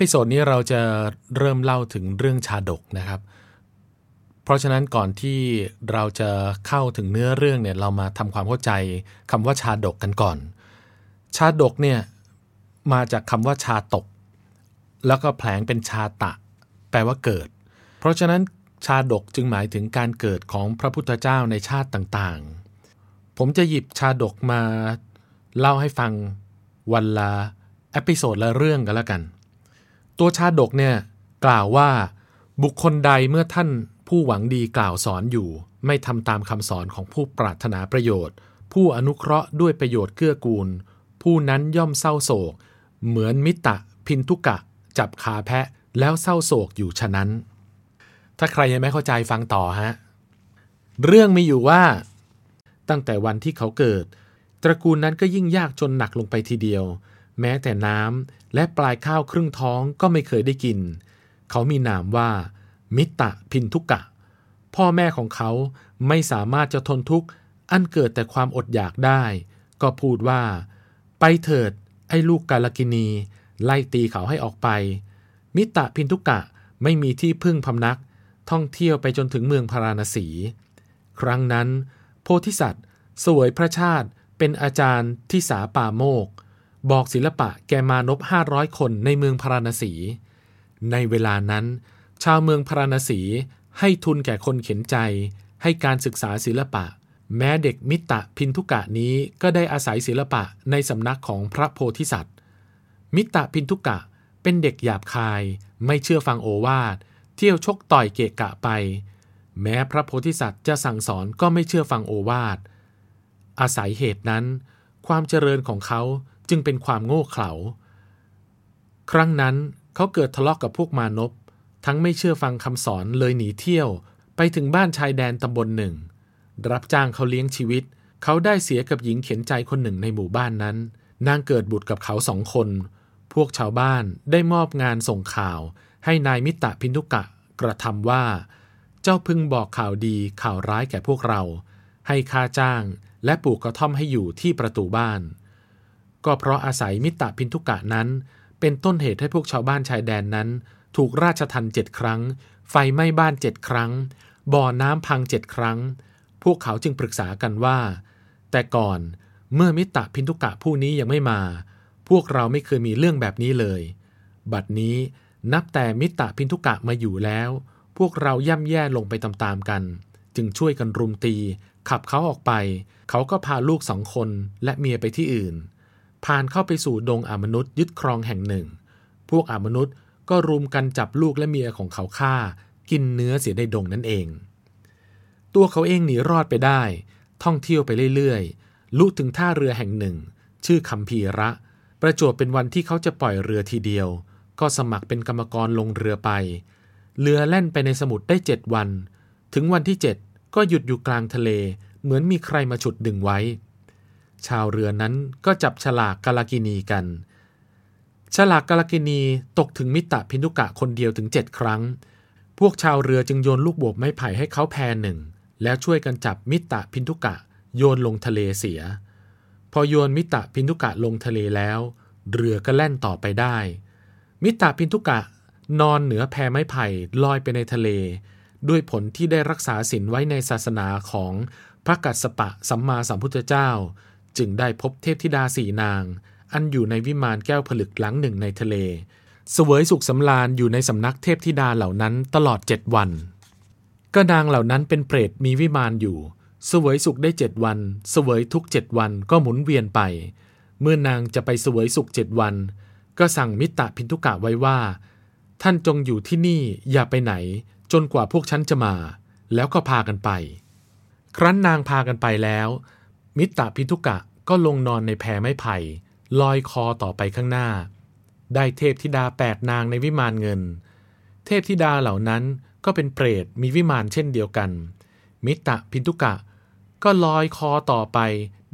episode นี้เราจะเริ่มเล่าถึงเรื่องชาดกนะครับ เพราะฉะนั้นก่อนที่เราจะเข้าถึงเนื้อเรื่องเนี่ยเรามาทำความเข้าใจคำว่าชาดกกันก่อน ชาดกเนี่ยมาจากคำว่าชาตก แล้วก็แผลงเป็นชาตะ แปลว่าเกิด เพราะฉะนั้นชาดกจึงหมายถึงการเกิดของพระพุทธเจ้าในชาติต่างๆ ผมจะหยิบชาดกมาเล่าให้ฟังวันละเอพิโซดละเรื่องกันแล้วกัน ตัวชาดกเนี่ยกล่าวว่าบุคคลใดเมื่อท่านผู้หวังดีกล่าวสอนอยู่ ไม่ทำตามคำสอนของผู้ปรารถนาประโยชน์ ผู้อนุเคราะห์ด้วยประโยชน์เกื้อกูล ผู้นั้นย่อมเศร้าโศก เหมือนมิตะพินทุกะ จับขาแพะแล้วเศร้าโศกอยู่ฉะนั้น ถ้าใครยังไม่เข้าใจฟังต่อฮะ เรื่องมีอยู่ว่า ตั้งแต่วันที่เขาเกิด ตระกูลนั้นก็ยิ่งยากจนหนักลงไปทีเดียว แม้แต่น้ำและปลายข้าวครึ่งท้องก็ไม่เคยได้กิน เขามีนามว่า มิตะพินทุกะ พ่อแม่ของเขาไม่สามารถจะทนทุกข์ อันเกิดแต่ความอดอยากได้ ก็พูดว่า ไปเถิด ไอ้ลูกกาลกินี ไล่ตีเขาให้ออกไป มิตะพินทุกะไม่มีที่พึ่งพำนัก ท่องเที่ยวไปจนถึงเมืองพาราณสี ครั้งนั้น โพธิสัตว์สวยพระชาติเป็นอาจารย์ที่สาป่าโมก บอกศิลปะแกมานพห้าร้อยคนในเมืองพาราณสี ในเวลานั้น ชาวเมืองพาราณสีให้ทุนแก่คนเข็นใจ ให้การศึกษาศิลปะ แม้เด็กมิตะพินทุกะนี้ก็ได้อาศัยศิลปะในสำนักของพระโพธิสัตว์ มิตะพินทุกะเป็นเด็กหยาบคาย ไม่เชื่อฟังโอวาท เที่ยวชกต่อยเกะกะไป แม้พระโพธิสัตว์จะสั่งสอนก็ไม่เชื่อฟังโอวาท อาศัยเหตุนั้น ความเจริญของเขา จึงเป็นความโง่เขลา ครั้งนั้นเขาเกิดทะเลาะกกับพวกมานพทั้งไม่เชื่อฟังคำสอนเลยหนีเที่ยว ไปถึงบ้านชายแดนตำบลหนึ่ง รับจ้างเขาเลี้ยงชีวิต เขาได้เสียกับหญิงเข็นใจคนหนึ่งในหมู่บ้านนั้น นางเกิดบุตรกับเขาสองคน พวกชาวบ้านได้มอบงานส่งข่าว ให้นายมิตรพินุกะกระทำว่า เจ้าพึงบอกข่าวดีข่าวร้ายแก่พวกเรา ให้ค่าจ้างและปลูกกระท่อมให้อยู่ที่ประตูบ้าน ก็เพราะอาศัยมิตรพินทุกะนั้น เป็นต้นเหตุให้พวกชาวบ้านชายแดนนั้น ถูกราชทันเจ็ดครั้ง ไฟไหม้บ้านเจ็ดครั้ง บ่อน้ำพังเจ็ดครั้ง พวกเขาจึงปรึกษากันว่า แต่ก่อนเมื่อมิตรพินทุกะผู้นี้ยังไม่มา พวกเราไม่เคยมีเรื่องแบบนี้เลย บัดนี้นับแต่มิตรพินทุกะมาอยู่แล้ว พวกเราย่ำแย่ลงไปตามๆกัน จึงช่วยกันรุมตี ขับเขาออกไป เขาก็พาลูกสองคนและเมียไปที่อื่น ผ่านเข้าไปสู่ดงอามนุษย์ยึดครองแห่งหนึ่ง พวกอามนุษย์ก็รุมกันจับลูกและเมียของเขาฆ่า กินเนื้อเสียในดงนั่นเอง ตัวเขาเองหนีรอดไปได้ ท่องเที่ยวไปเรื่อยๆ ลุถึงท่าเรือแห่งหนึ่ง ชื่อคำพีระ ประจวบเป็นวันที่เขาจะปล่อยเรือทีเดียว ก็สมัครเป็นกรรมกรลงเรือไป เรือแล่นไปในสมุทรได้เจ็ดวัน ถึงวันที่เจ็ดก็หยุดอยู่กลางทะเล เหมือนมีใครมาฉุดดึงไว้ ชาวเรือนั้นก็จับฉลากกาลากินีกัน ฉลากกาลากินีตกถึงมิตรพินุกะคนเดียวถึงเจ็ดครั้ง พวกชาวเรือจึงโยนลูกบวบไม้ไผ่ให้เขาแพรหนึ่ง แล้วช่วยกันจับมิตรพินุกะโยนลงทะเลเสีย พอโยนมิตรพินุกะลงทะเลแล้ว เรือก็แล่นต่อไปได้ มิตรพินุกะนอนเหนือแพไม้ไผ่ลอยไปในทะเล ด้วยผลที่ได้รักษาศีลไว้ในศาสนาของพระกัสสปะสัมมาสัมพุทธเจ้า จึงได้พบเทพธิดาสี่นาง อันอยู่ในวิมานแก้วผลึกหลังหนึ่งในทะเล เสวยสุขสำราญอยู่ในสำนักเทพธิดาเหล่านั้นตลอดเจ็ดวัน ก็นางเหล่านั้นเป็นเปรตมีวิมานอยู่ เสวยสุขได้เจ็ดวัน เสวยทุกเจ็ดวันก็หมุนเวียนไป เมื่อนางจะไปเสวยสุขเจ็ดวัน ก็สั่งมิตรพินทุกะไว้ว่า ท่านจงอยู่ที่นี่อย่าไปไหน จนกว่าพวกฉันจะมา แล้วก็พากันไป ครั้นนางพากันไปแล้วมิตรพินทุกะ ก็ลงนอนในแพไม้ไผ่ลอยคอต่อไปข้างหน้า ได้เทพธิดาแปดนางในวิมานเงิน เทพธิดาเหล่านั้นก็เป็นเปรตมีวิมานเช่นเดียวกัน มิตรพินทุกะ ก็ลอยคอต่อไป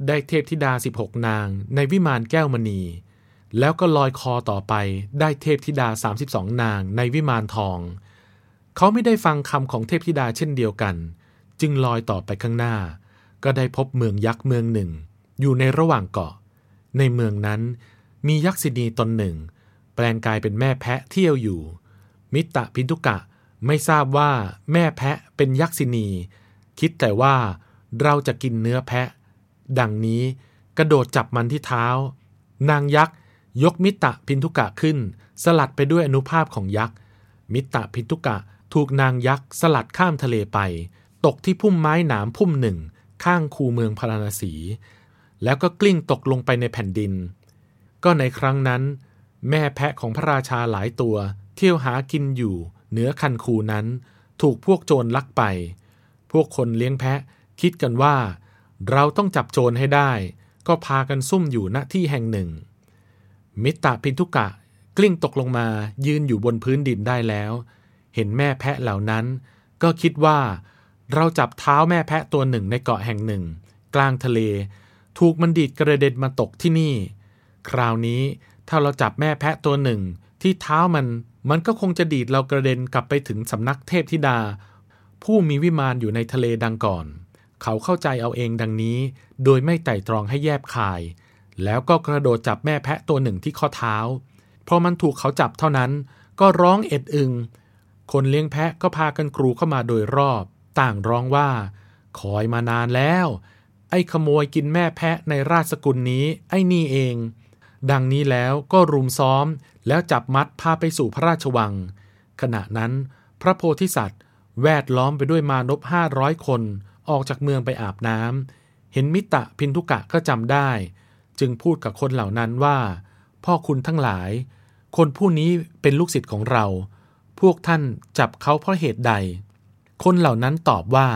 ได้เทพธิดา 16 นาง ในวิมานแก้วมณี แล้วก็ลอยคอต่อไป ได้เทพธิดา 32 นาง ในวิมานทอง เขาไม่ได้ฟังคำของเทพธิดาเช่นเดียวกัน จึงลอยต่อไปข้างหน้า ก็ได้พบเมืองยักษ์เมืองหนึ่ง อยู่ในระหว่างเกาะ ในเมืองนั้น มียักษินีตนหนึ่ง แปลงกายเป็นแม่แพะเที่ยวอยู่ มิตะพินทุกะไม่ทราบว่าแม่แพะเป็นยักษินีคิดแต่ว่าเราจะกินเนื้อแพะ ดังนี้กระโดดจับมันที่เท้า นางยักษ์ยกมิตะพินทุกะขึ้น สลัดไปด้วยอนุภาพของยักษ์ มิตะพินทุกะถูกนางยักษ์สลัดข้ามทะเลไป ตกที่พุ่มไม้หนามพุ่มหนึ่ง ข้างคูเมืองพาราณสี แล้วก็กลิ้งตกลงไปในแผ่นดิน ก็ในครั้งนั้น แม่แพะของพระราชาหลายตัว เที่ยวหากินอยู่ เหนือคันคูนั้น ถูกพวกโจรลักไป พวกคนเลี้ยงแพะคิดกันว่า เราต้องจับโจรให้ได้ ก็พากันซุ่มอยู่ณที่แห่งหนึ่ง มิตรพินทุกะกลิ้งตกลงมายืนอยู่บนพื้นดินได้แล้ว เห็นแม่แพะเหล่านั้น ก็คิดว่า เราจับเท้าแม่แพะตัวหนึ่งในเกาะแห่งหนึ่ง กลางทะเล ถูกมันดีดกระเด็นมาตกที่นี่ คราวนี้ถ้าเราจับแม่แพะตัวหนึ่ง ที่เท้ามันมันก็คงจะดีดเรากระเด็นกลับไปถึงสำนักเทพธิดา ผู้มีวิมานอยู่ในทะเลดังก่อน เขาเข้าใจเอาเองดังนี้ โดยไม่ไต่ตรองให้แยบคาย แล้วก็กระโดดจับแม่แพะตัวหนึ่งที่ข้อเท้าพอมันถูกเขาจับเท่านั้น ก็ร้องเอ็ดอึง คนเลี้ยงแพะก็พากันกรูเข้ามาโดยรอบ ต่างร้องว่า คอยมานานแล้ว ไอ้ขโมยกินแม่แพะในราชสกุลนี้ไอ้นี่เอง ดังนี้แล้วก็รุมซ้อมแล้วจับมัดพาไปสู่พระราชวัง ขณะนั้น พระโพธิสัตว์ แวดล้อมไปด้วยมานพห้าร้อยคนออกจากเมืองไปอาบน้ำเห็นมิตะพินทุกะก็จำได้ จึงพูดกับคนเหล่านั้นว่า พ่อคุณทั้งหลาย คนผู้นี้เป็นลูกศิษย์ของเรา พวกท่านจับเขาเพราะเหตุใด คนเหล่านั้นตอบว่า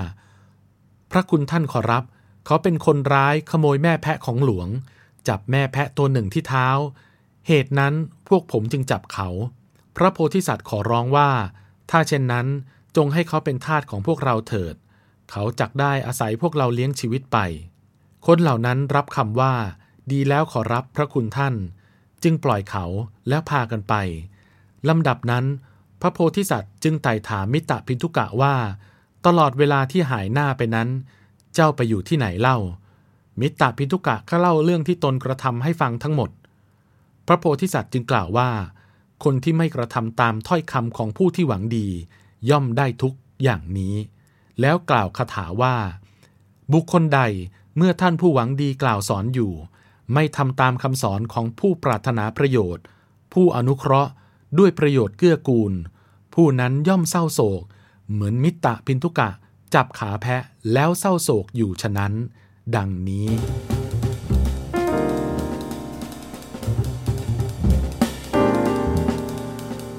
พระคุณท่านขอรับเขาเป็นคนร้ายขโมยแม่แพะของหลวง จับแม่แพะตัวหนึ่งที่เท้า เหตุนั้นพวกผมจึงจับเขา พระโพธิสัตว์ขอร้องว่า ถ้าเช่นนั้นจงให้เขาเป็นทาสของพวกเราเถิด เขาจักได้อาศัยพวกเราเลี้ยงชีวิตไป คนเหล่านั้นรับคำว่า ดีแล้วขอรับพระคุณท่าน จึงปล่อยเขาแล้วพากันไปลำดับนั้น พระโพธิสัตว์จึงไต่ถามมิตรพินทุกะว่า ตลอดเวลาที่หายหน้าไปนั้น เจ้าไปอยู่ที่ไหนเล่า มิตรพินทุกะก็เล่าเรื่องที่ตนกระทำให้ฟังทั้งหมด พระโพธิสัตว์จึงกล่าวว่า คนที่ไม่กระทำตามถ้อยคำของผู้ที่หวังดี ย่อมได้ทุกอย่างนี้ แล้วกล่าวคาถาว่า บุคคลใดเมื่อท่านผู้หวังดีกล่าวสอนอยู่ ไม่ทำตามคำสอนของผู้ปรารถนาประโยชน์ ผู้อนุเคราะห์ด้วยประโยชน์เกื้อกูล ผู้นั้นย่อมเศร้าโศก เหมือนมิตรพินทุกะ จับขาแพะแล้วเศร้าโศกอยู่ฉะนั้น ดังนี้